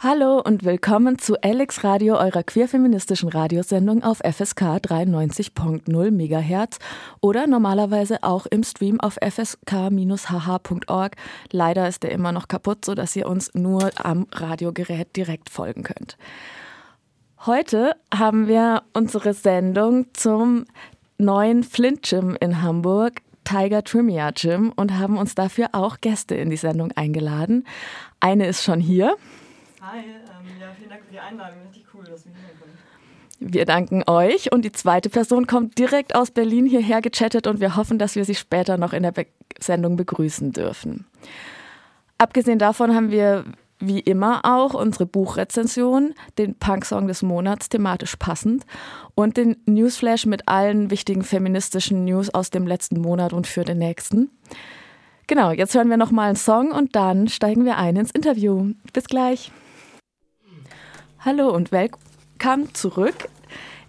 Hallo und willkommen zu Alex Radio, eurer queerfeministischen Radiosendung auf FSK 93.0 MHz oder normalerweise auch im Stream auf fsk-hh.org. Leider ist der immer noch kaputt, sodass ihr uns nur am Radiogerät direkt folgen könnt. Heute haben wir unsere Sendung zum neuen Flint Gym in Hamburg, Tiger Trivia Gym, und haben uns dafür auch Gäste in die Sendung eingeladen. Eine ist schon hier. Hi, ähm, ja, vielen Dank für die Einladung. Richtig cool, dass wir hier können. Wir danken euch und die zweite Person kommt direkt aus Berlin hierher gechattet und wir hoffen, dass wir sie später noch in der Be Sendung begrüßen dürfen. Abgesehen davon haben wir wie immer auch unsere Buchrezension, den Punk-Song des Monats thematisch passend und den Newsflash mit allen wichtigen feministischen News aus dem letzten Monat und für den nächsten. Genau, jetzt hören wir nochmal einen Song und dann steigen wir ein ins Interview. Bis gleich. Hallo und willkommen zurück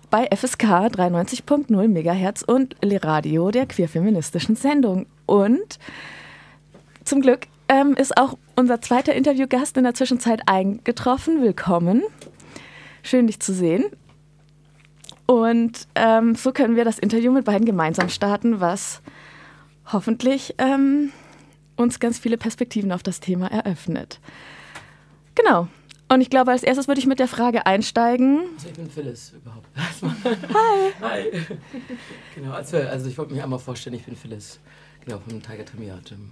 bei FSK 93.0 MHz und Le Radio der queerfeministischen Sendung. Und zum Glück ähm, ist auch unser zweiter Interviewgast in der Zwischenzeit eingetroffen. Willkommen. Schön, dich zu sehen. Und ähm, so können wir das Interview mit beiden gemeinsam starten, was hoffentlich ähm, uns ganz viele Perspektiven auf das Thema eröffnet. Genau, und ich glaube, als erstes würde ich mit der Frage einsteigen. Also ich bin Phyllis überhaupt. Hi. Hi. Genau, also, also ich wollte mich einmal vorstellen, ich bin Phyllis. Genau, vom Tiger Tremia Gym.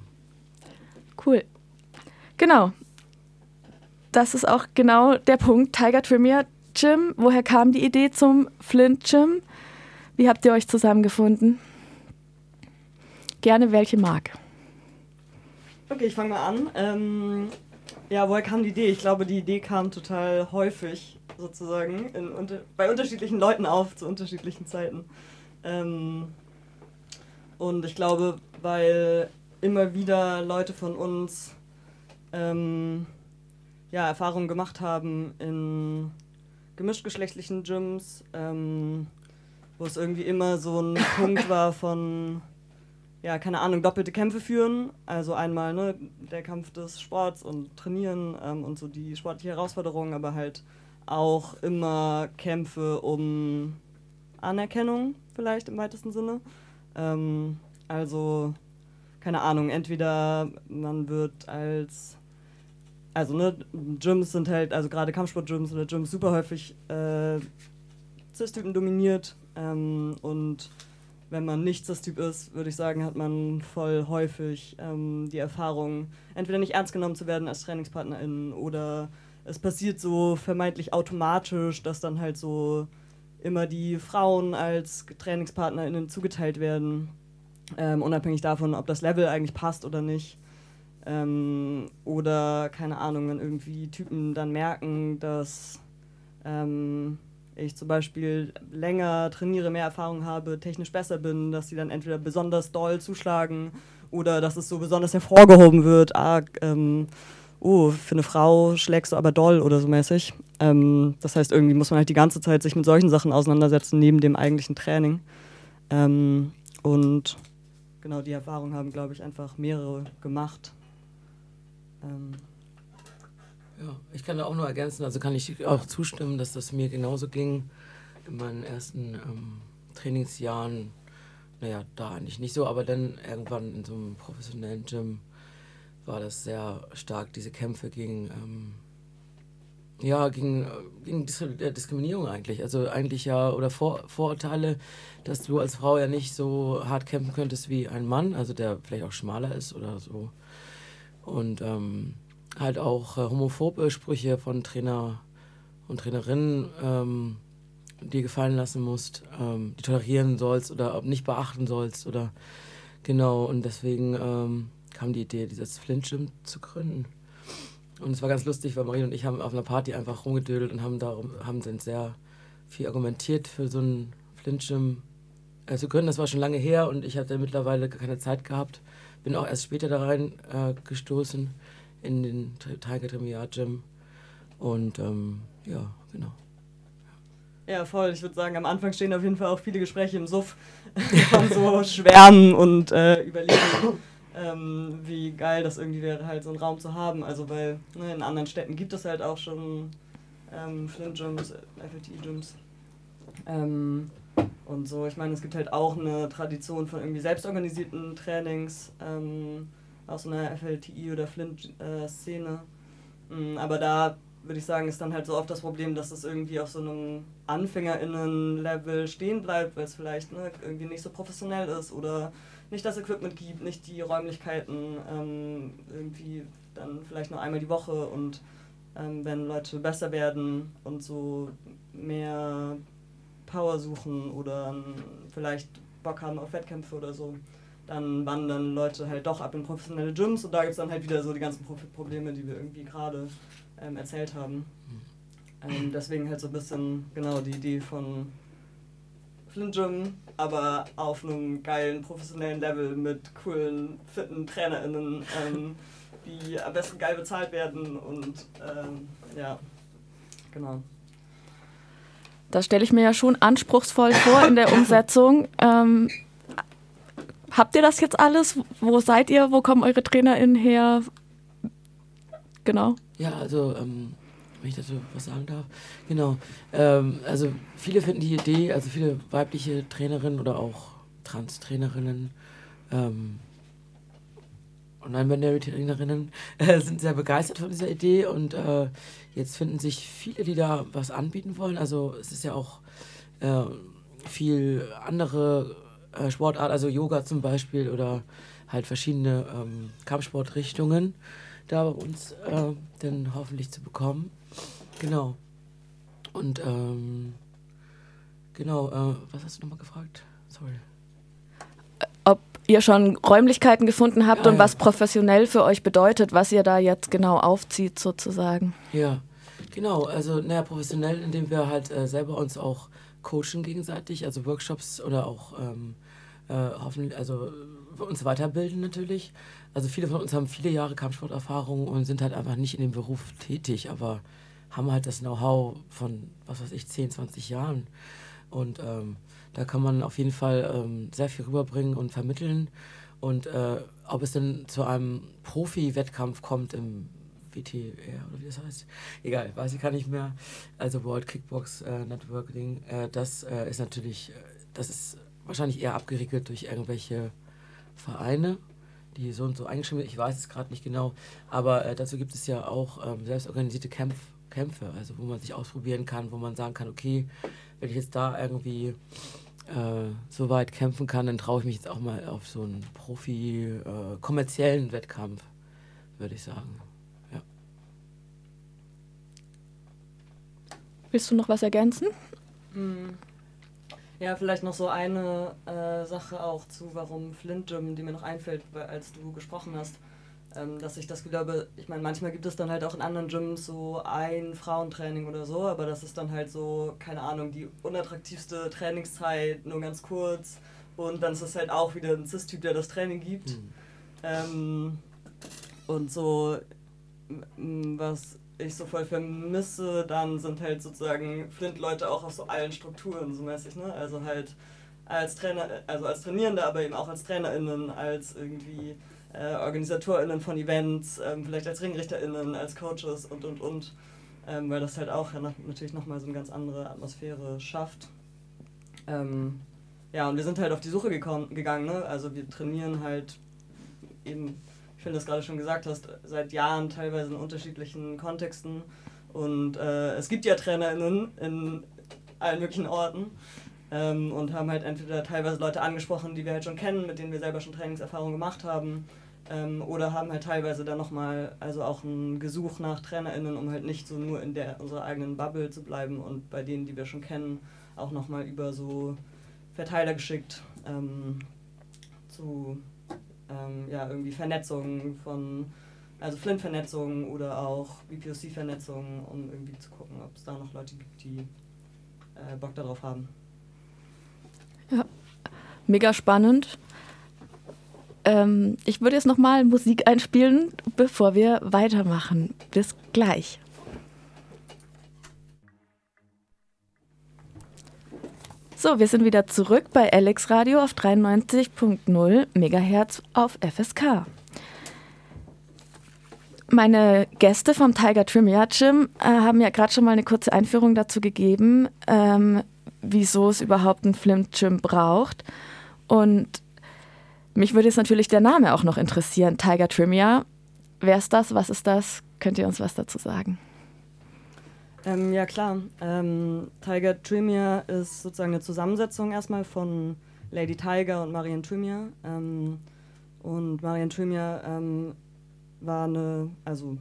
Cool. Genau. Das ist auch genau der Punkt. Tiger Tremia Gym. Woher kam die Idee zum Flint Gym? Wie habt ihr euch zusammengefunden? Gerne welche mag. Okay, ich fange mal an. Ähm, ja, woher kam die Idee? Ich glaube, die Idee kam total häufig sozusagen in, unter, bei unterschiedlichen Leuten auf zu unterschiedlichen Zeiten. Ähm, und ich glaube, weil immer wieder Leute von uns ähm, ja, Erfahrungen gemacht haben in gemischtgeschlechtlichen Gyms, ähm, wo es irgendwie immer so ein Punkt war von ja, keine Ahnung, doppelte Kämpfe führen. Also einmal ne, der Kampf des Sports und Trainieren ähm, und so die sportliche Herausforderung, aber halt auch immer Kämpfe um Anerkennung vielleicht im weitesten Sinne. Ähm, also, keine Ahnung, entweder man wird als, also ne, Gyms sind halt, also gerade Kampfsport-Gyms oder Gyms super häufig äh, Cis-Typen dominiert ähm, und wenn man nicht das Typ ist, würde ich sagen, hat man voll häufig ähm, die Erfahrung, entweder nicht ernst genommen zu werden als Trainingspartnerin oder es passiert so vermeintlich automatisch, dass dann halt so immer die Frauen als TrainingspartnerInnen zugeteilt werden, ähm, unabhängig davon, ob das Level eigentlich passt oder nicht. Ähm, oder keine Ahnung, wenn irgendwie Typen dann merken, dass ähm, ich zum Beispiel länger trainiere, mehr Erfahrung habe, technisch besser bin, dass sie dann entweder besonders doll zuschlagen oder dass es so besonders hervorgehoben wird, ah, ähm, oh, für eine Frau schlägst du aber doll oder so mäßig. Ähm, das heißt, irgendwie muss man halt die ganze Zeit sich mit solchen Sachen auseinandersetzen, neben dem eigentlichen Training. Ähm, und genau die Erfahrung haben, glaube ich, einfach mehrere gemacht. Ja, ich kann da auch nur ergänzen, also kann ich auch zustimmen, dass das mir genauso ging in meinen ersten ähm, Trainingsjahren. Naja, da eigentlich nicht so, aber dann irgendwann in so einem professionellen Gym war das sehr stark, diese Kämpfe gegen, ähm, ja, gegen, gegen äh, Diskriminierung eigentlich. Also eigentlich ja, oder Vor Vorurteile, dass du als Frau ja nicht so hart kämpfen könntest wie ein Mann, also der vielleicht auch schmaler ist oder so. Und ähm, halt auch äh, homophobe Sprüche von Trainer und Trainerinnen ähm, dir gefallen lassen musst, ähm, die tolerieren sollst oder nicht beachten sollst oder genau und deswegen ähm, kam die Idee, dieses Flint zu gründen. Und es war ganz lustig, weil Marie und ich haben auf einer Party einfach rumgedödelt und haben darum, haben dann sehr viel argumentiert für so ein Flint äh, zu gründen. Das war schon lange her und ich hatte mittlerweile keine Zeit gehabt. Bin auch erst später da rein äh, gestoßen in den Tiger Tremia Gym. Und ähm, ja, genau. Ja, voll. Ich würde sagen, am Anfang stehen auf jeden Fall auch viele Gespräche im Suff von so Schwärmen und äh, Überlegen. ähm, wie geil das irgendwie wäre, halt so einen Raum zu haben. Also weil ne, in anderen Städten gibt es halt auch schon ähm, Flint-Gyms, FLT-Gyms. Ähm, und so, ich meine, es gibt halt auch eine Tradition von irgendwie selbstorganisierten Trainings ähm, aus einer FLTI oder Flint-Szene. Äh, aber da würde ich sagen, ist dann halt so oft das Problem, dass es irgendwie auf so einem AnfängerInnen-Level stehen bleibt, weil es vielleicht ne, irgendwie nicht so professionell ist oder nicht das Equipment gibt, nicht die Räumlichkeiten, ähm, irgendwie dann vielleicht nur einmal die Woche und ähm, wenn Leute besser werden und so mehr Power suchen oder vielleicht Bock haben auf Wettkämpfe oder so, dann wandern Leute halt doch ab in professionelle Gyms und da gibt es dann halt wieder so die ganzen Probleme, die wir irgendwie gerade ähm, erzählt haben. Ähm, deswegen halt so ein bisschen genau die Idee von Flint Gym, aber auf einem geilen professionellen Level mit coolen, fitten TrainerInnen, ähm, die am besten geil bezahlt werden und ähm, ja, genau. Das stelle ich mir ja schon anspruchsvoll vor in der Umsetzung. Habt ihr das jetzt alles? Wo seid ihr? Wo kommen eure TrainerInnen her? Genau. Ja, also, ähm, wenn ich dazu was sagen darf. Genau. Ähm, also, viele finden die Idee, also viele weibliche Trainerinnen oder auch Trans-Trainerinnen, ähm, und Non-Binary-Trainerinnen äh, sind sehr begeistert von dieser Idee und äh, jetzt finden sich viele, die da was anbieten wollen. Also es ist ja auch äh, viel andere äh, Sportart, also Yoga zum Beispiel oder halt verschiedene ähm, Kampfsportrichtungen da bei uns äh, dann hoffentlich zu bekommen. Genau. Und ähm, genau, äh, was hast du nochmal gefragt? Sorry ob ihr schon Räumlichkeiten gefunden habt ja, und was professionell für euch bedeutet, was ihr da jetzt genau aufzieht sozusagen. Ja, genau. Also naja, professionell, indem wir halt äh, selber uns auch coachen gegenseitig, also Workshops oder auch ähm, äh, hoffentlich, also uns weiterbilden natürlich. Also viele von uns haben viele Jahre Kampfsporterfahrung und sind halt einfach nicht in dem Beruf tätig, aber haben halt das Know-how von, was weiß ich, 10, 20 Jahren. Und ähm, da kann man auf jeden Fall ähm, sehr viel rüberbringen und vermitteln. Und äh, ob es denn zu einem Profi-Wettkampf kommt im WTR oder wie das heißt, egal, weiß ich gar nicht mehr. Also World Kickbox äh, Networking, äh, das äh, ist natürlich, äh, das ist wahrscheinlich eher abgeriegelt durch irgendwelche Vereine, die so und so eingeschrieben sind. Ich weiß es gerade nicht genau, aber äh, dazu gibt es ja auch ähm, selbstorganisierte Kämpf Kämpfe, also wo man sich ausprobieren kann, wo man sagen kann, okay, wenn ich jetzt da irgendwie äh, so weit kämpfen kann, dann traue ich mich jetzt auch mal auf so einen Profi, äh, kommerziellen Wettkampf, würde ich sagen. Ja. Willst du noch was ergänzen? Hm. Ja, vielleicht noch so eine äh, Sache auch zu, warum Flint Gym, die mir noch einfällt, als du gesprochen hast ähm, dass ich das glaube, ich meine, manchmal gibt es dann halt auch in anderen Gyms so ein Frauentraining oder so, aber das ist dann halt so, keine Ahnung, die unattraktivste Trainingszeit, nur ganz kurz und dann ist es halt auch wieder ein Cis-Typ, der das Training gibt. Mhm. Ähm, und so, was ich so voll vermisse, dann sind halt sozusagen Flint-Leute auch auf so allen Strukturen so mäßig, ne? Also halt als Trainer, also als Trainierende, aber eben auch als TrainerInnen, als irgendwie äh, OrganisatorInnen von Events, ähm, vielleicht als RingrichterInnen, als Coaches und und und. Ähm, weil das halt auch ja, natürlich nochmal so eine ganz andere Atmosphäre schafft. Ähm, ja, und wir sind halt auf die Suche gekommen, gegangen. Ne? Also wir trainieren halt eben, finde das gerade schon gesagt hast, seit Jahren teilweise in unterschiedlichen Kontexten. Und äh, es gibt ja TrainerInnen in allen möglichen Orten. Ähm, und haben halt entweder teilweise Leute angesprochen, die wir halt schon kennen, mit denen wir selber schon Trainingserfahrung gemacht haben, ähm, oder haben halt teilweise dann nochmal, also auch ein Gesuch nach TrainerInnen, um halt nicht so nur in der unserer eigenen Bubble zu bleiben und bei denen, die wir schon kennen, auch nochmal über so Verteiler geschickt ähm, zu ähm, ja, irgendwie Vernetzungen von, also Flint-Vernetzungen oder auch BPOC-Vernetzungen, um irgendwie zu gucken, ob es da noch Leute gibt, die äh, Bock darauf haben. Ja, mega spannend. Ähm, ich würde jetzt nochmal Musik einspielen, bevor wir weitermachen. Bis gleich. So, wir sind wieder zurück bei Alex Radio auf 93.0 MHz auf FSK. Meine Gäste vom Tiger Trivia Gym äh, haben ja gerade schon mal eine kurze Einführung dazu gegeben, ähm, wieso es überhaupt ein Flim Gym braucht. Und mich würde jetzt natürlich der Name auch noch interessieren. Tiger Trivia. Wer ist das? Was ist das? Könnt ihr uns was dazu sagen? Ähm, ja, klar. Ähm, Tiger Tremere ist sozusagen eine Zusammensetzung erstmal von Lady Tiger und Marianne Tremere. Ähm, und Marianne Tremere ähm, war eine, also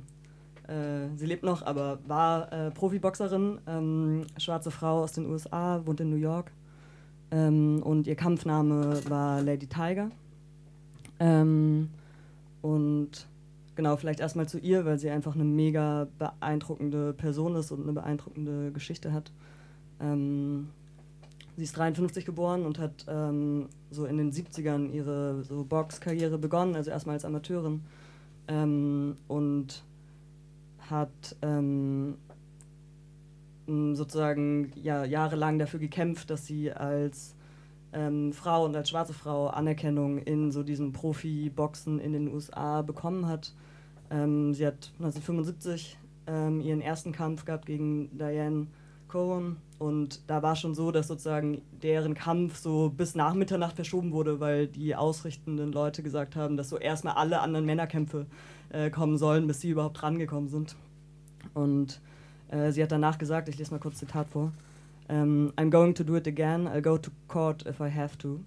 äh, sie lebt noch, aber war äh, Profiboxerin, ähm, schwarze Frau aus den USA, wohnt in New York. Ähm, und ihr Kampfname war Lady Tiger. und genau, vielleicht erstmal zu ihr, weil sie einfach eine mega beeindruckende Person ist und eine beeindruckende Geschichte hat. Ähm, sie ist 53 geboren und hat ähm, so in den 70ern ihre so Boxkarriere begonnen, also erstmal als Amateurin. Ähm, und hat ähm, sozusagen ja, jahrelang dafür gekämpft, dass sie als ähm, Frau und als schwarze Frau Anerkennung in so diesen Profi-Boxen in den USA bekommen hat. Ähm, sie hat 1975 ähm, ihren ersten Kampf gehabt gegen Diane Cohen und da war schon so, dass sozusagen deren Kampf so bis nach Mitternacht verschoben wurde, weil die ausrichtenden Leute gesagt haben, dass so erstmal alle anderen Männerkämpfe äh, kommen sollen, bis sie überhaupt rangekommen sind. Und äh, sie hat danach gesagt, ich lese mal kurz Zitat vor, um, ähm, I'm going to do it again, I'll go to court if I have to.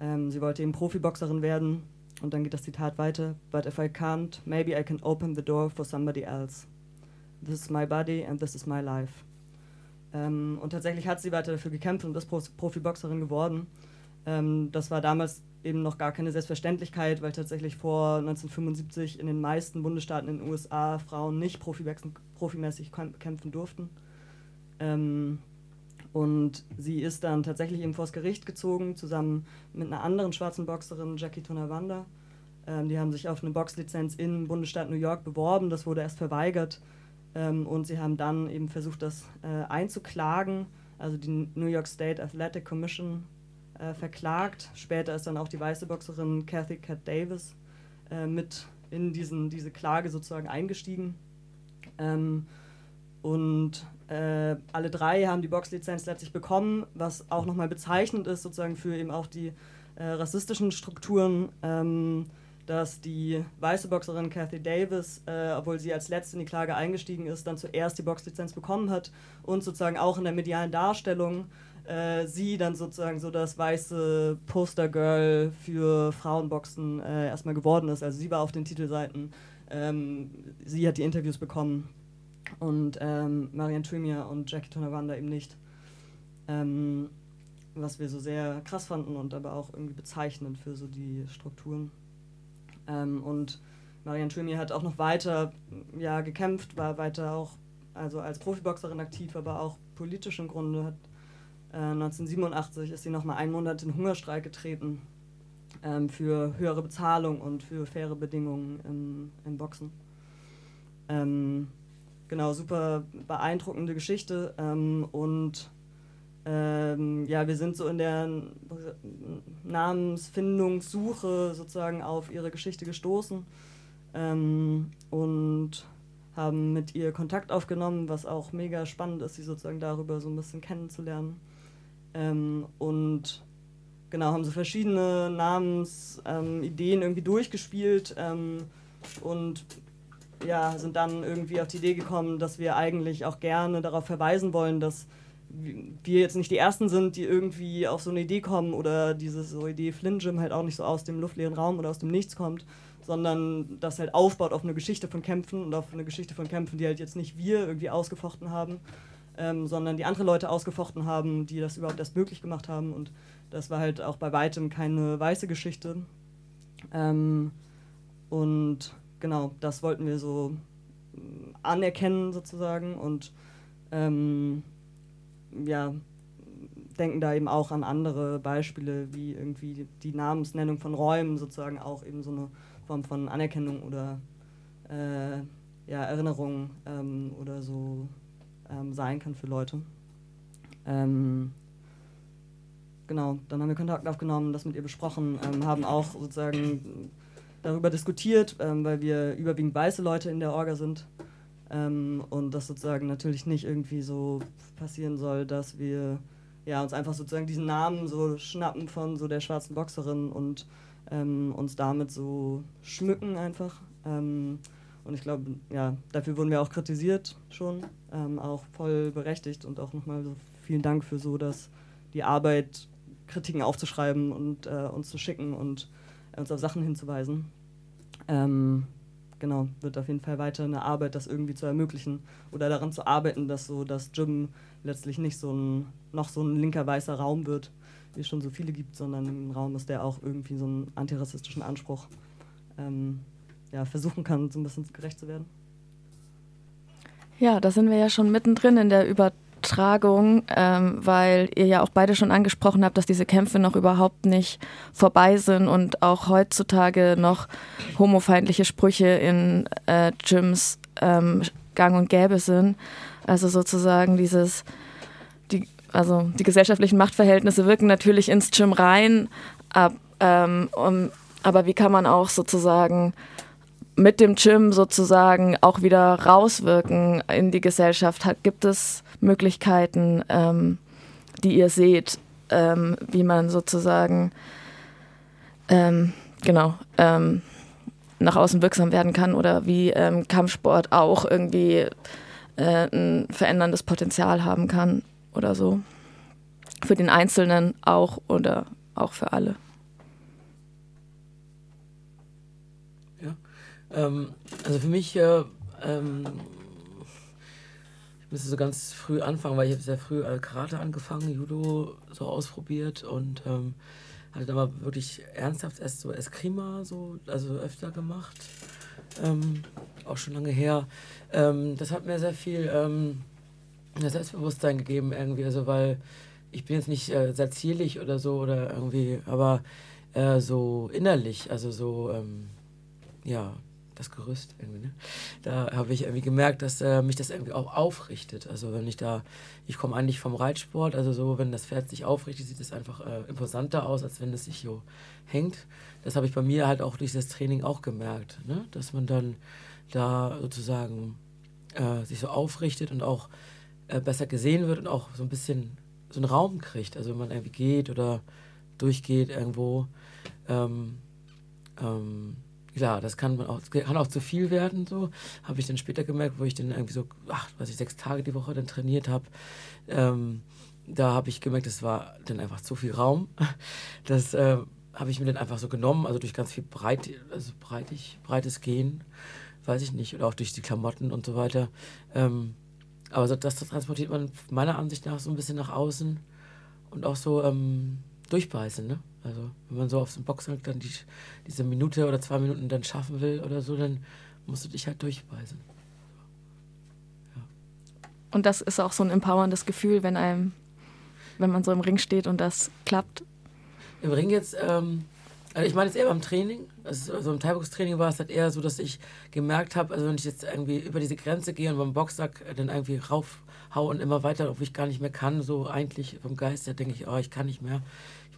Ähm, sie wollte eben Profiboxerin werden und dann geht das Zitat weiter. But if I can't, maybe I can open the door for somebody else. This is my body and this is my life. Ähm, und tatsächlich hat sie weiter dafür gekämpft und ist Profiboxerin geworden. Das war damals eben noch gar keine Selbstverständlichkeit, weil tatsächlich vor 1975 in den meisten Bundesstaaten in den USA Frauen nicht profimäßig kämpfen durften. Ähm, und sie ist dann tatsächlich eben vors Gericht gezogen, zusammen mit einer anderen schwarzen Boxerin, Jackie Tonawanda. Ähm, die haben sich auf eine Boxlizenz im Bundesstaat New York beworben, das wurde erst verweigert. Ähm, und sie haben dann eben versucht, das äh, einzuklagen, also die New York State Athletic Commission äh, verklagt. Später ist dann auch die weiße Boxerin Kathy Cat Davis äh, mit in diesen, diese Klage sozusagen eingestiegen. Ähm, und äh, alle drei haben die Boxlizenz letztlich bekommen, was auch nochmal bezeichnend ist, sozusagen für eben auch die äh, rassistischen Strukturen, ähm, dass die weiße Boxerin Kathy Davis, äh, obwohl sie als letzte in die Klage eingestiegen ist, dann zuerst die Boxlizenz bekommen hat und sozusagen auch in der medialen Darstellung äh, sie dann sozusagen so das weiße Postergirl für Frauenboxen äh, erstmal geworden ist. Also sie war auf den Titelseiten, ähm, sie hat die Interviews bekommen und ähm, Marianne Tremere und Jackie Tonawanda eben nicht. Ähm, was wir so sehr krass fanden und aber auch irgendwie bezeichnend für so die Strukturen. Ähm, und Marianne Tremere hat auch noch weiter ja, gekämpft, war weiter auch also als Profiboxerin aktiv, aber auch politisch im Grunde. Hat, äh, 1987 ist sie nochmal einen Monat in Hungerstreik getreten ähm, für höhere Bezahlung und für faire Bedingungen im, im Boxen. Ähm, genau, super beeindruckende Geschichte. Ähm, und ähm, ja, wir sind so in der Namensfindungssuche sozusagen auf ihre Geschichte gestoßen ähm, und haben mit ihr Kontakt aufgenommen, was auch mega spannend ist, sie sozusagen darüber so ein bisschen kennenzulernen. Ähm, und genau, haben so verschiedene Namensideen irgendwie durchgespielt ähm, und ja, sind dann irgendwie auf die Idee gekommen, dass wir eigentlich auch gerne darauf verweisen wollen, dass wir jetzt nicht die Ersten sind, die irgendwie auf so eine Idee kommen oder diese so Idee Flint Gym halt auch nicht so aus dem luftleeren Raum oder aus dem Nichts kommt, sondern das halt aufbaut auf eine Geschichte von Kämpfen und auf eine Geschichte von Kämpfen, die halt jetzt nicht wir irgendwie ausgefochten haben, ähm, sondern die andere Leute ausgefochten haben, die das überhaupt erst möglich gemacht haben und das war halt auch bei weitem keine weiße Geschichte. Ähm, und genau, das wollten wir so mm, anerkennen sozusagen und ähm, ja, denken da eben auch an andere Beispiele, wie irgendwie die Namensnennung von Räumen sozusagen auch eben so eine Form von Anerkennung oder äh, ja, Erinnerung ähm, oder so ähm, sein kann für Leute. Ähm, genau, dann haben wir Kontakt aufgenommen, das mit ihr besprochen, ähm, haben auch sozusagen darüber diskutiert, ähm, weil wir überwiegend weiße Leute in der Orga sind. Ähm, und das sozusagen natürlich nicht irgendwie so passieren soll, dass wir ja, uns einfach sozusagen diesen Namen so schnappen von so der schwarzen Boxerin und ähm, uns damit so schmücken einfach. Ähm, und ich glaube, ja, dafür wurden wir auch kritisiert schon, ähm, auch voll berechtigt und auch nochmal so vielen Dank für so, dass die Arbeit, Kritiken aufzuschreiben und äh, uns zu schicken und uns auf Sachen hinzuweisen. Ähm, genau, wird auf jeden Fall weiter eine Arbeit, das irgendwie zu ermöglichen oder daran zu arbeiten, dass so das Gym letztlich nicht so ein, noch so ein linker weißer Raum wird, wie es schon so viele gibt, sondern ein Raum ist, der auch irgendwie so einen antirassistischen Anspruch ähm, ja, versuchen kann, so ein bisschen gerecht zu werden. Ja, da sind wir ja schon mittendrin in der Übertragung, ähm, weil ihr ja auch beide schon angesprochen habt, dass diese Kämpfe noch überhaupt nicht vorbei sind und auch heutzutage noch homofeindliche Sprüche in äh, Gyms ähm, gang und gäbe sind. Also sozusagen dieses, die, also die gesellschaftlichen Machtverhältnisse wirken natürlich ins Gym rein, ab, ähm, um, aber wie kann man auch sozusagen mit dem Gym sozusagen auch wieder rauswirken in die Gesellschaft? Gibt es Möglichkeiten, ähm, die ihr seht, ähm, wie man sozusagen ähm, genau ähm, nach außen wirksam werden kann oder wie ähm, Kampfsport auch irgendwie äh, ein veränderndes Potenzial haben kann oder so? Für den Einzelnen auch oder auch für alle? Ähm, also für mich, äh, ähm, müsste so ganz früh anfangen, weil ich habe sehr früh äh, Karate angefangen, Judo so ausprobiert und ähm, hatte dann mal wirklich ernsthaft erst so Eskrima so, also öfter gemacht. Ähm, auch schon lange her. Ähm, das hat mir sehr viel ähm, Selbstbewusstsein gegeben irgendwie, also weil ich bin jetzt nicht äh, sehr zierlich oder so oder irgendwie, aber äh, so innerlich, also so, ähm, ja, das Gerüst irgendwie, ne? Da habe ich irgendwie gemerkt, dass äh, mich das irgendwie auch aufrichtet. Also wenn ich da, ich komme eigentlich vom Reitsport, also so, wenn das Pferd sich aufrichtet, sieht es einfach äh, imposanter aus, als wenn es sich so hängt. Das habe ich bei mir halt auch durch das Training auch gemerkt, ne? Dass man dann da sozusagen äh, sich so aufrichtet und auch äh, besser gesehen wird und auch so ein bisschen so einen Raum kriegt. Also wenn man irgendwie geht oder durchgeht irgendwo. Ähm, ähm, klar, das kann, auch, kann auch zu viel werden, so. Habe ich dann später gemerkt, wo ich dann irgendwie so, ach, was ich sechs Tage die Woche dann trainiert habe. Ähm, da habe ich gemerkt, es war dann einfach zu viel Raum. Das äh, habe ich mir dann einfach so genommen, also durch ganz viel breit, also breitig, breites Gehen, weiß ich nicht, oder auch durch die Klamotten und so weiter. Ähm, aber so, das, das transportiert man meiner Ansicht nach so ein bisschen nach außen und auch so ähm, durchbeißen, ne? Also wenn man so auf dem Boxsack dann die, diese Minute oder zwei Minuten dann schaffen will oder so, dann musst du dich halt durchbeißen. Ja. Und das ist auch so ein empowerndes Gefühl, wenn einem, wenn man so im Ring steht und das klappt. Im Ring jetzt, ähm, also ich meine jetzt eher beim Training, also, also im Thai-Box-Training war es halt eher so, dass ich gemerkt habe, also wenn ich jetzt irgendwie über diese Grenze gehe und beim Boxsack dann irgendwie raufhau und immer weiter, obwohl ich gar nicht mehr kann, so eigentlich vom Geist her denke ich, oh, ich kann nicht mehr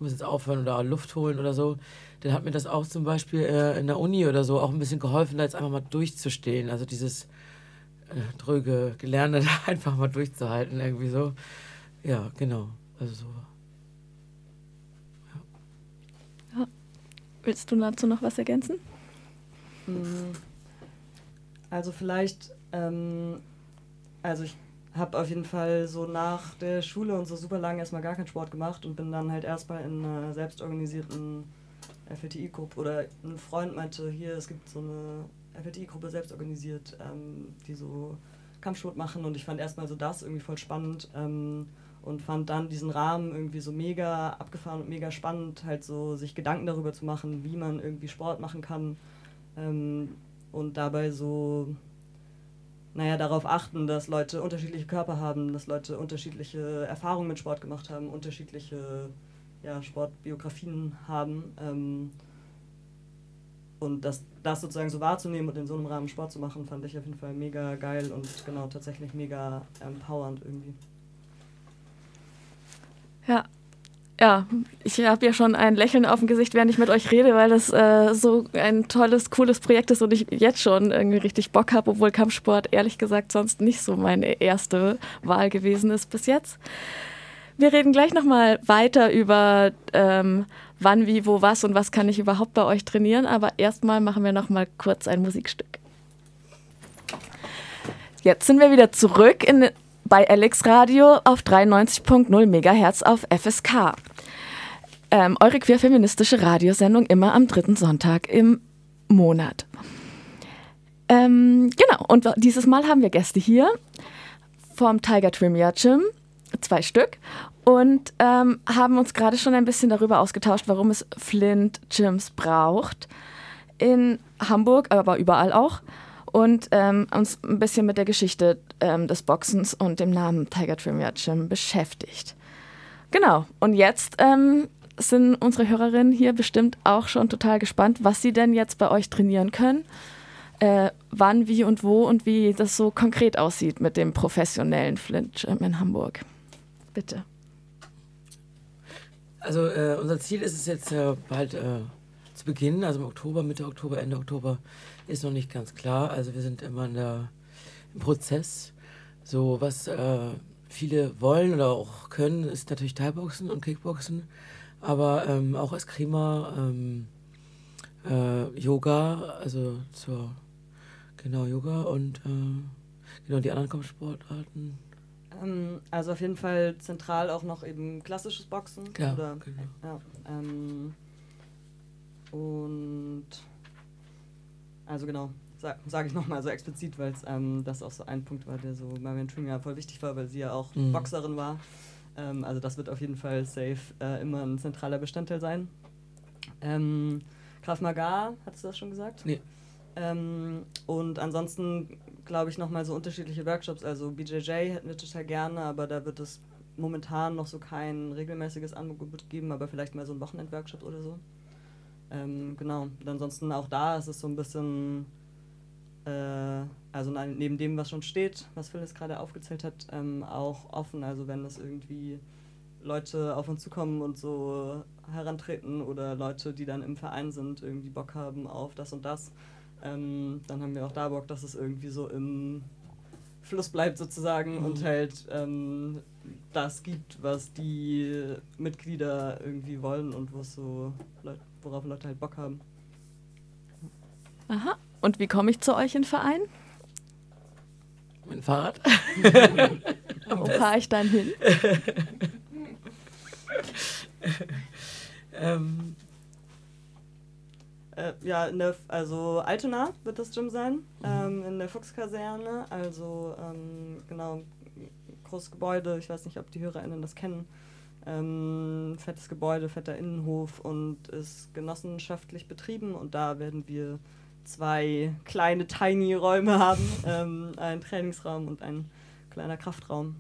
ich muss jetzt aufhören oder Luft holen oder so, dann hat mir das auch zum Beispiel äh, in der Uni oder so auch ein bisschen geholfen, da jetzt einfach mal durchzustehen. Also dieses äh, dröge Gelernte da einfach mal durchzuhalten, irgendwie so. Ja, genau. Also so. Ja. ja. Willst du dazu noch was ergänzen? Hm. Also vielleicht, ähm, also ich habe auf jeden Fall so nach der Schule und so super lange erstmal gar keinen Sport gemacht und bin dann halt erstmal in einer selbstorganisierten FLTI-Gruppe oder ein Freund meinte, hier, es gibt so eine FLTI-Gruppe selbst organisiert, ähm, die so Kampfsport machen. Und ich fand erstmal so das irgendwie voll spannend ähm, und fand dann diesen Rahmen irgendwie so mega abgefahren und mega spannend, halt so sich Gedanken darüber zu machen, wie man irgendwie Sport machen kann. Ähm, und dabei so naja, darauf achten, dass Leute unterschiedliche Körper haben, dass Leute unterschiedliche Erfahrungen mit Sport gemacht haben, unterschiedliche ja, Sportbiografien haben. Ähm, und das, das sozusagen so wahrzunehmen und in so einem Rahmen Sport zu machen, fand ich auf jeden Fall mega geil und genau tatsächlich mega empowernd irgendwie. Ja, ich habe ja schon ein Lächeln auf dem Gesicht, während ich mit euch rede, weil das äh, so ein tolles, cooles Projekt ist und ich jetzt schon irgendwie richtig Bock habe, obwohl Kampfsport ehrlich gesagt sonst nicht so meine erste Wahl gewesen ist bis jetzt. Wir reden gleich nochmal weiter über ähm, wann, wie, wo, was und was kann ich überhaupt bei euch trainieren, aber erstmal machen wir nochmal kurz ein Musikstück. Jetzt sind wir wieder zurück in, bei Alex Radio auf 93.0 MHz auf FSK. Ähm, eure queerfeministische Radiosendung immer am dritten Sonntag im Monat. Ähm, genau, und dieses Mal haben wir Gäste hier vom Tiger Trivia Gym, zwei Stück, und ähm, haben uns gerade schon ein bisschen darüber ausgetauscht, warum es Flint Gyms braucht. In Hamburg, aber überall auch. Und ähm, uns ein bisschen mit der Geschichte ähm, des Boxens und dem Namen Tiger Trivia Gym beschäftigt. Genau, und jetzt ähm, sind unsere Hörerinnen hier bestimmt auch schon total gespannt, was sie denn jetzt bei euch trainieren können. Äh, wann, wie und wo und wie das so konkret aussieht mit dem professionellen Flint Gym in Hamburg. Bitte. Also äh, unser Ziel ist es jetzt äh, bald äh, zu beginnen, also im Oktober, Mitte Oktober, Ende Oktober ist noch nicht ganz klar. Also wir sind immer in der, im Prozess. So was äh, viele wollen oder auch können, ist natürlich Thai-Boxen und Kickboxen aber ähm, auch Eskrima, ähm, äh, Yoga, also zur, genau, Yoga und äh, genau die anderen Kampfsportarten. Ähm, also auf jeden Fall zentral auch noch eben klassisches Boxen. Ja, oder, genau. Ja, ähm, und also genau, sage sag ich nochmal so explizit, weil ähm, das auch so ein Punkt war, der so Marion Tring voll wichtig war, weil sie ja auch mhm. Boxerin war. Ähm, also das wird auf jeden Fall safe äh, immer ein zentraler Bestandteil sein. Ähm, Krav Maga, hast du das schon gesagt? Nee. Ähm, und ansonsten glaube ich nochmal so unterschiedliche Workshops. Also BJJ hätten wir total gerne, aber da wird es momentan noch so kein regelmäßiges Angebot geben, aber vielleicht mal so ein Wochenend-Workshop oder so. Ähm, genau. Und ansonsten auch da ist es so ein bisschen äh, also neben dem, was schon steht, was Phyllis gerade aufgezählt hat, ähm, auch offen. Also wenn es irgendwie Leute auf uns zukommen und so herantreten oder Leute, die dann im Verein sind, irgendwie Bock haben auf das und das, ähm, dann haben wir auch da Bock, dass es irgendwie so im Fluss bleibt sozusagen mhm. und halt ähm, das gibt, was die Mitglieder irgendwie wollen und so, worauf Leute halt Bock haben. Aha. Und wie komme ich zu euch in den Verein? Mit dem Fahrrad. Wo fahre ich dann hin? ähm, äh, ja, in der, also Altona wird das Gym sein, mhm. ähm, in der Fuchskaserne. Also ähm, genau, großes Gebäude. Ich weiß nicht, ob die HörerInnen das kennen. Ähm, fettes Gebäude, fetter Innenhof und ist genossenschaftlich betrieben und da werden wir zwei kleine tiny Räume haben, ähm, ein Trainingsraum und ein kleiner Kraftraum.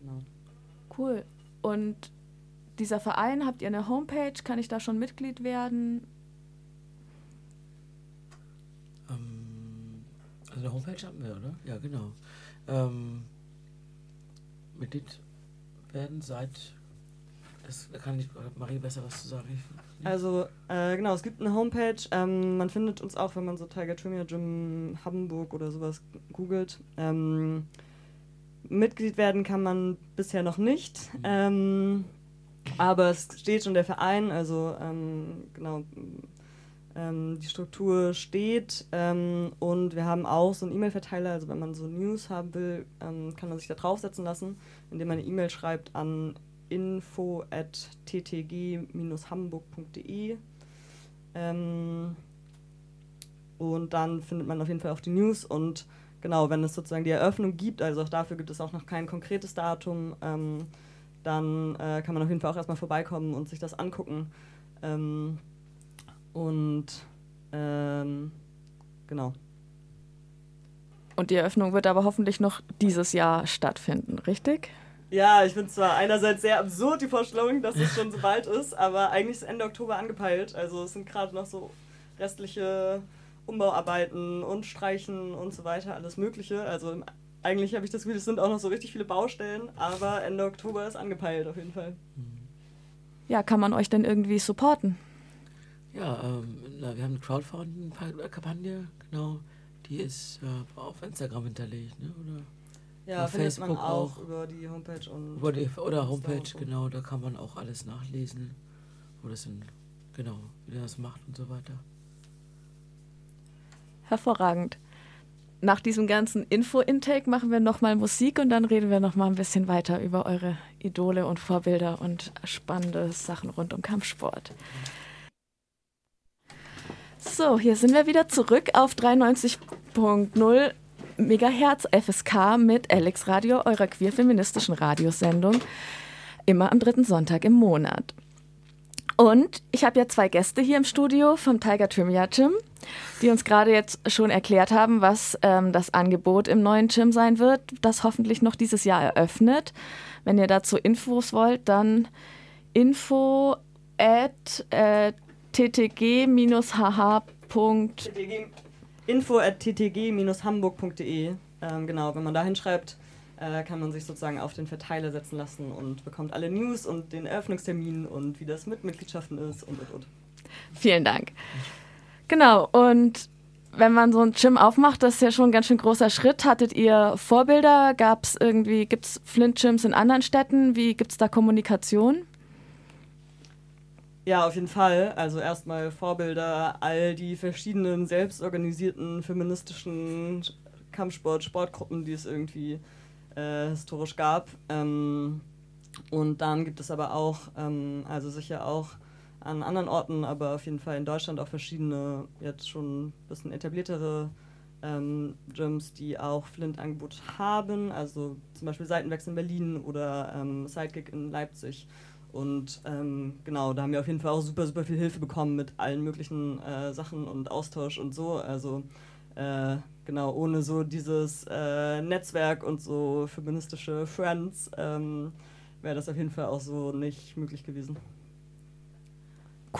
Genau. Cool. Und dieser Verein, habt ihr eine Homepage? Kann ich da schon Mitglied werden? Ähm, also eine Homepage haben wir, oder? Ja, genau. Ähm, Mitglied werden seit das, da kann ich Marie besser was zu sagen. Also, äh, genau, es gibt eine Homepage. Ähm, man findet uns auch, wenn man so Tiger Trivia Gym Hamburg oder sowas googelt. Ähm, Mitglied werden kann man bisher noch nicht. Mhm. Ähm, aber es steht schon der Verein, also ähm, genau, die Struktur steht ähm, und wir haben auch so einen E-Mail-Verteiler, also wenn man so News haben will, kann man sich da draufsetzen lassen, indem man eine E-Mail schreibt an info at ttg-hamburg.de. Ähm, und dann findet man auf jeden Fall auch die News und genau, wenn es sozusagen die Eröffnung gibt, also auch dafür gibt es auch noch kein konkretes Datum, ähm, dann äh, kann man auf jeden Fall auch erstmal vorbeikommen und sich das angucken. Und ähm, genau. Und die Eröffnung wird aber hoffentlich noch dieses Jahr stattfinden, richtig? Ja, ich finde zwar einerseits sehr absurd die Vorstellung, dass es schon so bald ist, aber eigentlich ist Ende Oktober angepeilt. Also es sind gerade noch so restliche Umbauarbeiten und Streichen und so weiter, alles Mögliche. Also eigentlich habe ich das Gefühl, es sind auch noch so richtig viele Baustellen, aber Ende Oktober ist angepeilt auf jeden Fall. ja, kann man euch denn irgendwie supporten? Ja, ähm, na, wir haben eine Crowdfunding-Kampagne, genau. Die ist äh, auf Instagram hinterlegt, ne? oder? Ja, auf findet Facebook man auch, auch, über die Homepage und. Über die, oder Homepage, genau, da kann man auch alles nachlesen, wo das denn, genau, wie der das macht und so weiter. Hervorragend. Nach diesem ganzen Info-Intake machen wir nochmal Musik und dann reden wir nochmal ein bisschen weiter über eure Idole und Vorbilder und spannende Sachen rund um Kampfsport. So, hier sind wir wieder zurück auf 93.0 Megahertz FSK mit Alex Radio, eurer queer-feministischen Radiosendung, immer am dritten Sonntag im Monat. Und ich habe ja zwei Gäste hier im Studio vom Tiger Trivia Gym, die uns gerade jetzt schon erklärt haben, was ähm, das Angebot im neuen Gym sein wird, das hoffentlich noch dieses Jahr eröffnet. Wenn ihr dazu Infos wollt, dann info at äh, ttg-hh. Info at ttg-hamburg.de. Ähm, genau, wenn man da hinschreibt, äh, kann man sich sozusagen auf den Verteiler setzen lassen und bekommt alle News und den Eröffnungstermin und wie das mit Mitgliedschaften ist und und und. Vielen Dank. Genau, und wenn man so ein Gym aufmacht, das ist ja schon ein ganz schön großer Schritt. Hattet ihr Vorbilder? Gab es irgendwie, gibt es Flint-Gyms in anderen Städten? Wie gibt es da Kommunikation? Ja, auf jeden Fall. Also erstmal Vorbilder, all die verschiedenen selbstorganisierten feministischen Kampfsport, Sportgruppen, die es irgendwie äh, historisch gab. Ähm, und dann gibt es aber auch, ähm, also sicher auch an anderen Orten, aber auf jeden Fall in Deutschland auch verschiedene, jetzt schon ein bisschen etabliertere ähm, Gyms, die auch Flint-Angebot haben. Also zum Beispiel Seitenwechsel in Berlin oder ähm, Sidekick in Leipzig. Und ähm, genau, da haben wir auf jeden Fall auch super, super viel Hilfe bekommen mit allen möglichen äh, Sachen und Austausch und so. Also äh, genau, ohne so dieses äh, Netzwerk und so feministische Friends ähm, wäre das auf jeden Fall auch so nicht möglich gewesen.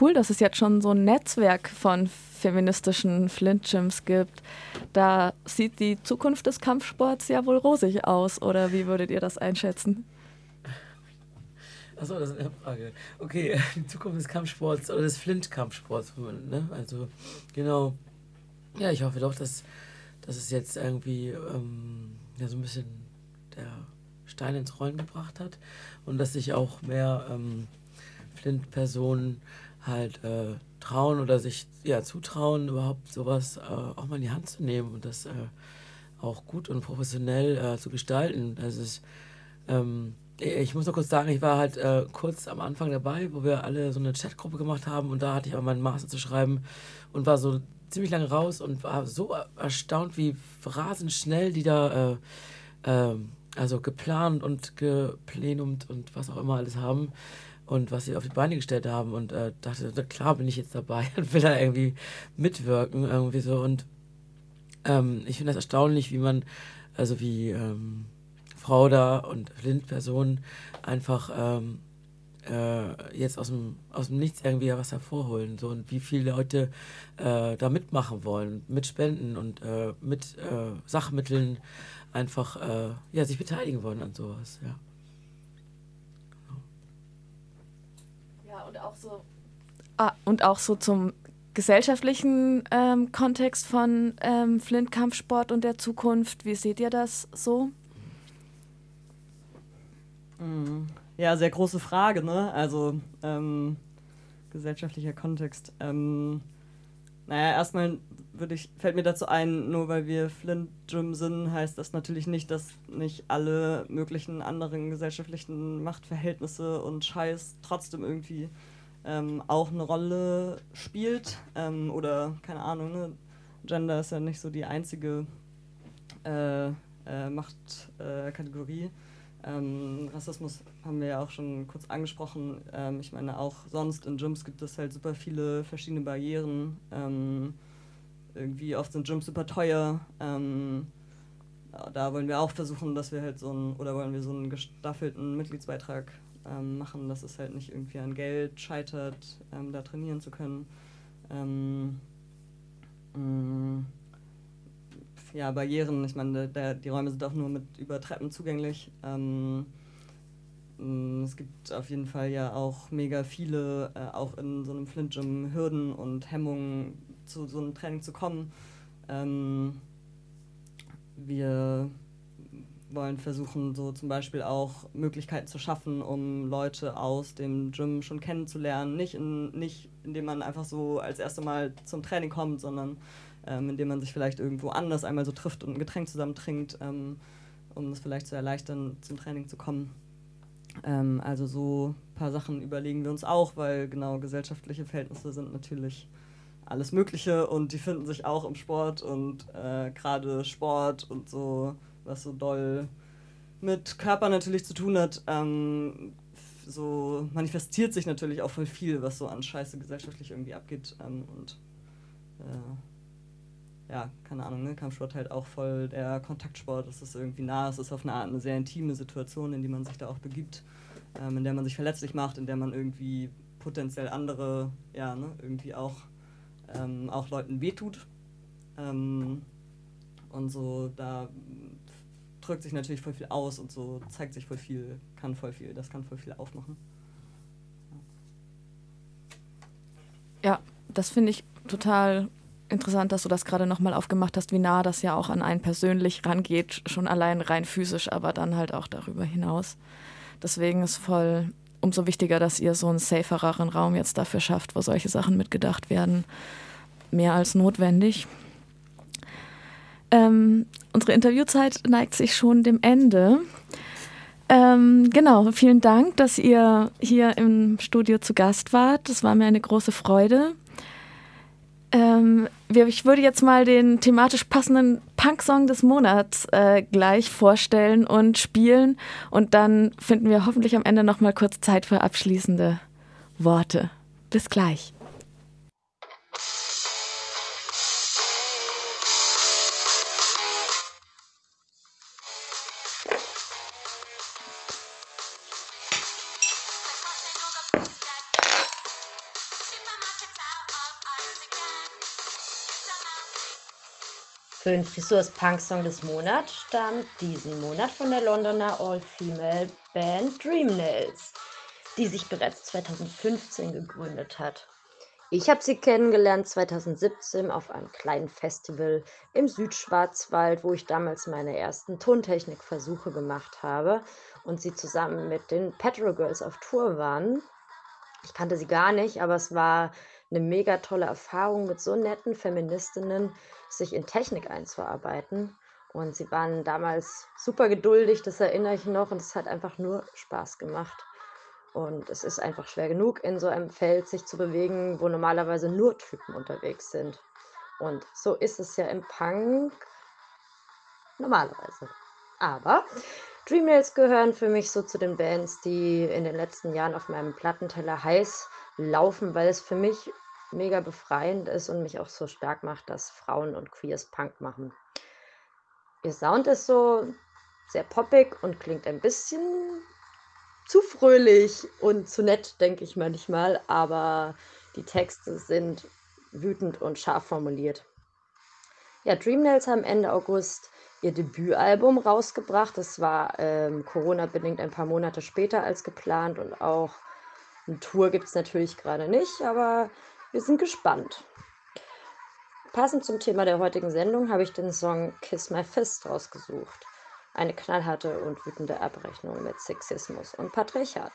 Cool, dass es jetzt schon so ein Netzwerk von feministischen Flint-Gyms gibt. Da sieht die Zukunft des Kampfsports ja wohl rosig aus, oder wie würdet ihr das einschätzen? Achso, das ist eine Frage. Okay, die Zukunft des Kampfsports oder des Flint-Kampfsports. Ne? Also, genau. Ja, ich hoffe doch, dass dass es jetzt irgendwie ähm, ja, so ein bisschen der Stein ins Rollen gebracht hat und dass sich auch mehr ähm, Flint-Personen halt äh, trauen oder sich ja, zutrauen, überhaupt sowas äh, auch mal in die Hand zu nehmen und das äh, auch gut und professionell äh, zu gestalten. Das ist, ähm, ich muss noch kurz sagen, ich war halt äh, kurz am Anfang dabei, wo wir alle so eine Chatgruppe gemacht haben und da hatte ich auch meinen Master zu schreiben und war so ziemlich lange raus und war so erstaunt, wie rasend schnell die da äh, äh, also geplant und geplänumt und was auch immer alles haben und was sie auf die Beine gestellt haben und äh, dachte, klar bin ich jetzt dabei und will da irgendwie mitwirken irgendwie so und ähm, ich finde das erstaunlich, wie man, also wie ähm, Frau da und Flint-Personen einfach ähm, äh, jetzt aus dem, aus dem Nichts irgendwie was hervorholen. So, und wie viele Leute äh, da mitmachen wollen, mitspenden und äh, mit äh, Sachmitteln einfach äh, ja, sich beteiligen wollen an sowas. Ja, ja und auch so. Ah, und auch so zum gesellschaftlichen ähm, Kontext von ähm, Flint-Kampfsport und der Zukunft. Wie seht ihr das so? Ja, sehr große Frage, ne? Also ähm, gesellschaftlicher Kontext. Ähm, naja, erstmal ich, fällt mir dazu ein, nur weil wir Flint Gym sind, heißt das natürlich nicht, dass nicht alle möglichen anderen gesellschaftlichen Machtverhältnisse und Scheiß trotzdem irgendwie ähm, auch eine Rolle spielt. Ähm, oder keine Ahnung, ne? Gender ist ja nicht so die einzige äh, äh, Machtkategorie. Äh, ähm, Rassismus haben wir ja auch schon kurz angesprochen. Ähm, ich meine, auch sonst in Gyms gibt es halt super viele verschiedene Barrieren. Ähm, irgendwie oft sind Gyms super teuer. Ähm, da wollen wir auch versuchen, dass wir halt so einen, oder wollen wir so einen gestaffelten Mitgliedsbeitrag ähm, machen, dass es halt nicht irgendwie an Geld scheitert, ähm, da trainieren zu können. Mh, ja, Barrieren. Ich meine, der, die Räume sind auch nur mit über Treppen zugänglich. Ähm, mm, es gibt auf jeden Fall ja auch mega viele, äh, auch in so einem Flint Gym, Hürden und Hemmungen, zu so einem Training zu kommen. Ähm, wir wollen versuchen, so zum Beispiel auch Möglichkeiten zu schaffen, um Leute aus dem Gym schon kennenzulernen. Nicht, in, nicht indem man einfach so als erstes Mal zum Training kommt, sondern ähm, indem man sich vielleicht irgendwo anders einmal so trifft und ein Getränk zusammen trinkt, ähm, um es vielleicht zu erleichtern, zum Training zu kommen. Ähm, also so ein paar Sachen überlegen wir uns auch, weil genau gesellschaftliche Verhältnisse sind natürlich alles Mögliche und die finden sich auch im Sport und äh, gerade Sport und so was so doll mit Körper natürlich zu tun hat, ähm, so manifestiert sich natürlich auch voll viel, was so an Scheiße gesellschaftlich irgendwie abgeht. Ähm, und äh, ja, keine Ahnung, ne? Kampfsport halt auch voll der Kontaktsport, es ist irgendwie nah, es ist auf eine Art eine sehr intime Situation, in die man sich da auch begibt, ähm, in der man sich verletzlich macht, in der man irgendwie potenziell andere, ja, ne, irgendwie auch, ähm, auch Leuten wehtut. Ähm, und so, da drückt sich natürlich voll viel aus und so zeigt sich voll viel, kann voll viel, das kann voll viel aufmachen. Ja, das finde ich total interessant, dass du das gerade nochmal aufgemacht hast, wie nah das ja auch an einen persönlich rangeht, schon allein rein physisch, aber dann halt auch darüber hinaus. Deswegen ist voll umso wichtiger, dass ihr so einen safereren Raum jetzt dafür schafft, wo solche Sachen mitgedacht werden. Mehr als notwendig. Ähm, unsere Interviewzeit neigt sich schon dem Ende. Ähm, genau, vielen Dank, dass ihr hier im Studio zu Gast wart. Das war mir eine große Freude. Ähm, ich würde jetzt mal den thematisch passenden Punk-Song des Monats äh, gleich vorstellen und spielen. Und dann finden wir hoffentlich am Ende noch mal kurz Zeit für abschließende Worte. Bis gleich. Für den Frisurs Punk Song des Monats stammt diesen Monat von der Londoner All-Female Band Dream Nails, die sich bereits 2015 gegründet hat. Ich habe sie kennengelernt 2017 auf einem kleinen Festival im Südschwarzwald, wo ich damals meine ersten Tontechnikversuche gemacht habe und sie zusammen mit den Petro Girls auf Tour waren. Ich kannte sie gar nicht, aber es war eine mega tolle Erfahrung mit so netten Feministinnen, sich in Technik einzuarbeiten. Und sie waren damals super geduldig, das erinnere ich noch, und es hat einfach nur Spaß gemacht. Und es ist einfach schwer genug, in so einem Feld sich zu bewegen, wo normalerweise nur Typen unterwegs sind. Und so ist es ja im Punk normalerweise. Aber Dreamnails gehören für mich so zu den Bands, die in den letzten Jahren auf meinem Plattenteller heiß laufen, weil es für mich mega befreiend ist und mich auch so stark macht, dass Frauen und Queers Punk machen. Ihr Sound ist so sehr poppig und klingt ein bisschen zu fröhlich und zu nett, denke ich manchmal, aber die Texte sind wütend und scharf formuliert. Ja, Dreamnails haben Ende August ihr Debütalbum rausgebracht. Das war ähm, Corona-bedingt ein paar Monate später als geplant und auch eine Tour gibt es natürlich gerade nicht, aber wir sind gespannt. Passend zum Thema der heutigen Sendung habe ich den Song Kiss My Fist rausgesucht. Eine knallharte und wütende Abrechnung mit Sexismus und Patriarchat.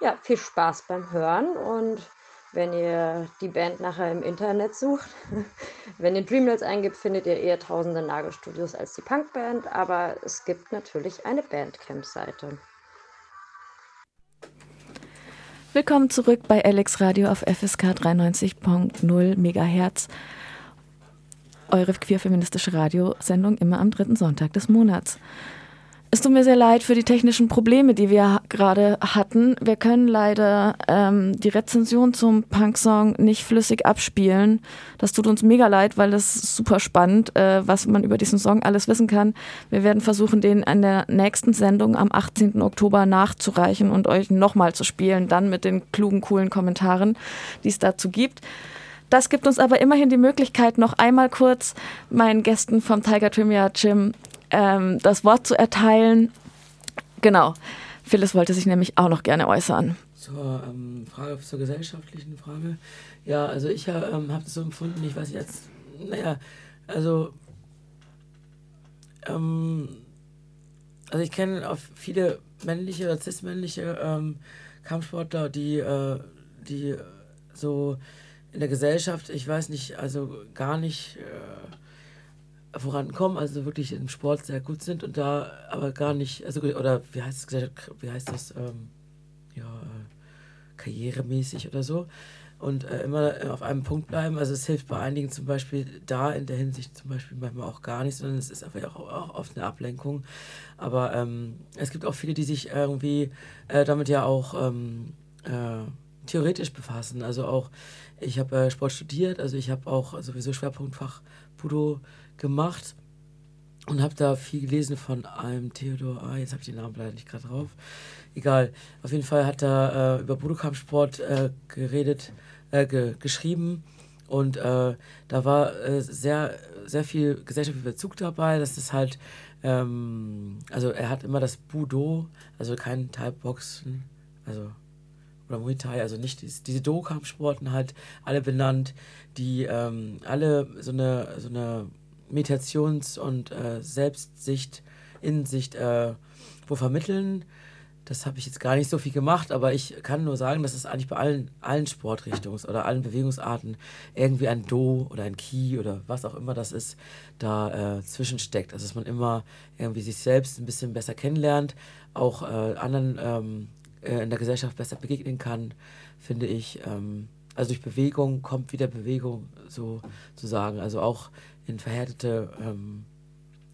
Ja, viel Spaß beim Hören und wenn ihr die Band nachher im Internet sucht, wenn ihr Dreamlets eingibt, findet ihr eher tausende Nagelstudios als die Punkband, aber es gibt natürlich eine Bandcamp-Seite. Willkommen zurück bei Alex Radio auf FSK 93.0 MHz. Eure queer-feministische Radiosendung immer am dritten Sonntag des Monats. Es tut mir sehr leid für die technischen Probleme, die wir gerade hatten. Wir können leider ähm, die Rezension zum Punk-Song nicht flüssig abspielen. Das tut uns mega leid, weil ist super spannend, äh, was man über diesen Song alles wissen kann. Wir werden versuchen, den an der nächsten Sendung am 18. Oktober nachzureichen und euch nochmal zu spielen, dann mit den klugen, coolen Kommentaren, die es dazu gibt. Das gibt uns aber immerhin die Möglichkeit, noch einmal kurz meinen Gästen vom Tiger Trivia Gym ähm, das Wort zu erteilen. Genau. Phyllis wollte sich nämlich auch noch gerne äußern. Zur ähm, Frage, zur gesellschaftlichen Frage. Ja, also ich ähm, habe das so empfunden, ich weiß als, naja, also, ähm, also ich kenne auch viele männliche oder cis-männliche ähm, Kampfsportler, die, äh, die so in der Gesellschaft, ich weiß nicht, also gar nicht äh, vorankommen, also wirklich im Sport sehr gut sind und da aber gar nicht, also oder wie heißt es, wie heißt das, ähm, ja, äh, karrieremäßig oder so und äh, immer auf einem Punkt bleiben. Also es hilft bei einigen zum Beispiel da in der Hinsicht zum Beispiel manchmal auch gar nicht, sondern es ist einfach auch, auch oft eine Ablenkung. Aber ähm, es gibt auch viele, die sich irgendwie äh, damit ja auch ähm, äh, theoretisch befassen. Also auch, ich habe äh, Sport studiert, also ich habe auch sowieso Schwerpunktfach Budo gemacht und habe da viel gelesen von einem Theodor, ah, jetzt habe ich den Namen leider nicht gerade drauf. Egal, auf jeden Fall hat er äh, über Budokampfsport äh, geredet, äh, ge geschrieben und äh, da war äh, sehr, sehr viel gesellschaftlicher Bezug dabei, dass das halt, ähm, also er hat immer das Budo, also kein Thai-Boxen, also oder Muay Thai, also nicht diese Do-Kampfsporten halt alle benannt, die ähm, alle so eine, so eine Meditations- und äh, Selbstsicht, Innensicht äh, wo vermitteln. Das habe ich jetzt gar nicht so viel gemacht, aber ich kann nur sagen, dass es eigentlich bei allen, allen Sportrichtungen oder allen Bewegungsarten irgendwie ein Do oder ein Ki oder was auch immer das ist, da äh, zwischensteckt. Also dass man immer irgendwie sich selbst ein bisschen besser kennenlernt, auch äh, anderen ähm, äh, in der Gesellschaft besser begegnen kann, finde ich. Ähm, also durch Bewegung kommt wieder Bewegung so zu sagen. Also auch in verhärtete ähm,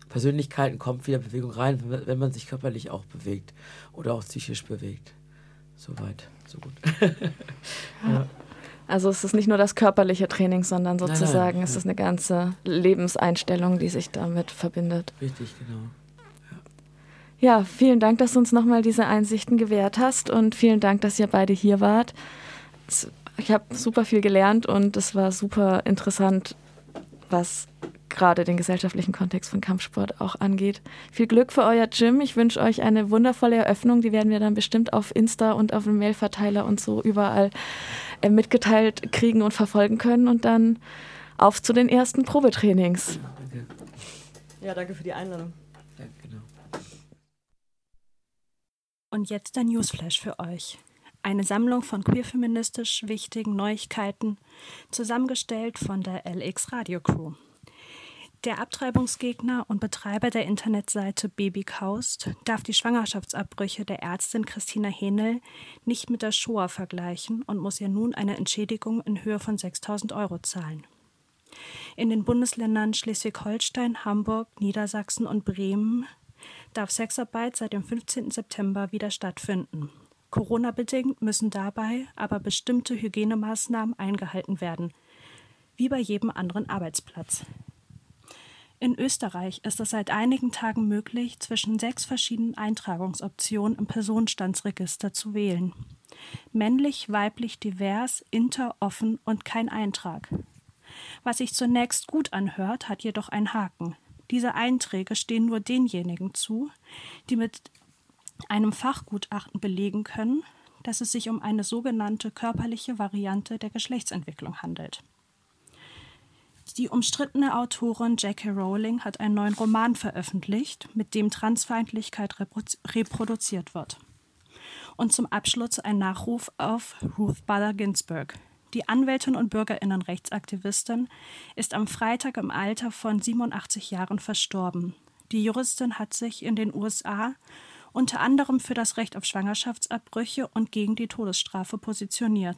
Persönlichkeiten kommt wieder Bewegung rein, wenn, man sich körperlich auch bewegt oder auch psychisch bewegt. Soweit, so gut. ja. Also es ist nicht nur das körperliche Training, sondern sozusagen nein, nein, es ja. ist eine ganze Lebenseinstellung, die sich damit verbindet. Richtig, genau. Ja, vielen Dank, dass du uns nochmal diese Einsichten gewährt hast und vielen Dank, dass ihr beide hier wart. Ich habe super viel gelernt und es war super interessant, was gerade den gesellschaftlichen Kontext von Kampfsport auch angeht. Viel Glück für euer Gym. Ich wünsche euch eine wundervolle Eröffnung. Die werden wir dann bestimmt auf Insta und auf dem Mailverteiler und so überall äh, mitgeteilt kriegen und verfolgen können. Und dann auf zu den ersten Probetrainings. Danke. Ja, danke für die Einladung. Ja, genau. Und jetzt ein Newsflash für euch. Eine Sammlung von queerfeministisch wichtigen Neuigkeiten, zusammengestellt von der LX Radio Crew. Der Abtreibungsgegner und Betreiber der Internetseite Babykaust darf die Schwangerschaftsabbrüche der Ärztin Christina Henel nicht mit der Shoah vergleichen und muss ihr nun eine Entschädigung in Höhe von 6000 Euro zahlen. In den Bundesländern Schleswig-Holstein, Hamburg, Niedersachsen und Bremen darf Sexarbeit seit dem 15. September wieder stattfinden. Corona-bedingt müssen dabei aber bestimmte Hygienemaßnahmen eingehalten werden, wie bei jedem anderen Arbeitsplatz. In Österreich ist es seit einigen Tagen möglich, zwischen sechs verschiedenen Eintragungsoptionen im Personenstandsregister zu wählen. Männlich, weiblich, divers, inter, offen und kein Eintrag. Was sich zunächst gut anhört, hat jedoch einen Haken. Diese Einträge stehen nur denjenigen zu, die mit einem Fachgutachten belegen können, dass es sich um eine sogenannte körperliche Variante der Geschlechtsentwicklung handelt. Die umstrittene Autorin J.K. Rowling hat einen neuen Roman veröffentlicht, mit dem Transfeindlichkeit reproduziert wird. Und zum Abschluss ein Nachruf auf Ruth Bader Ginsburg. Die Anwältin und Bürgerinnenrechtsaktivistin ist am Freitag im Alter von 87 Jahren verstorben. Die Juristin hat sich in den USA unter anderem für das Recht auf Schwangerschaftsabbrüche und gegen die Todesstrafe positioniert.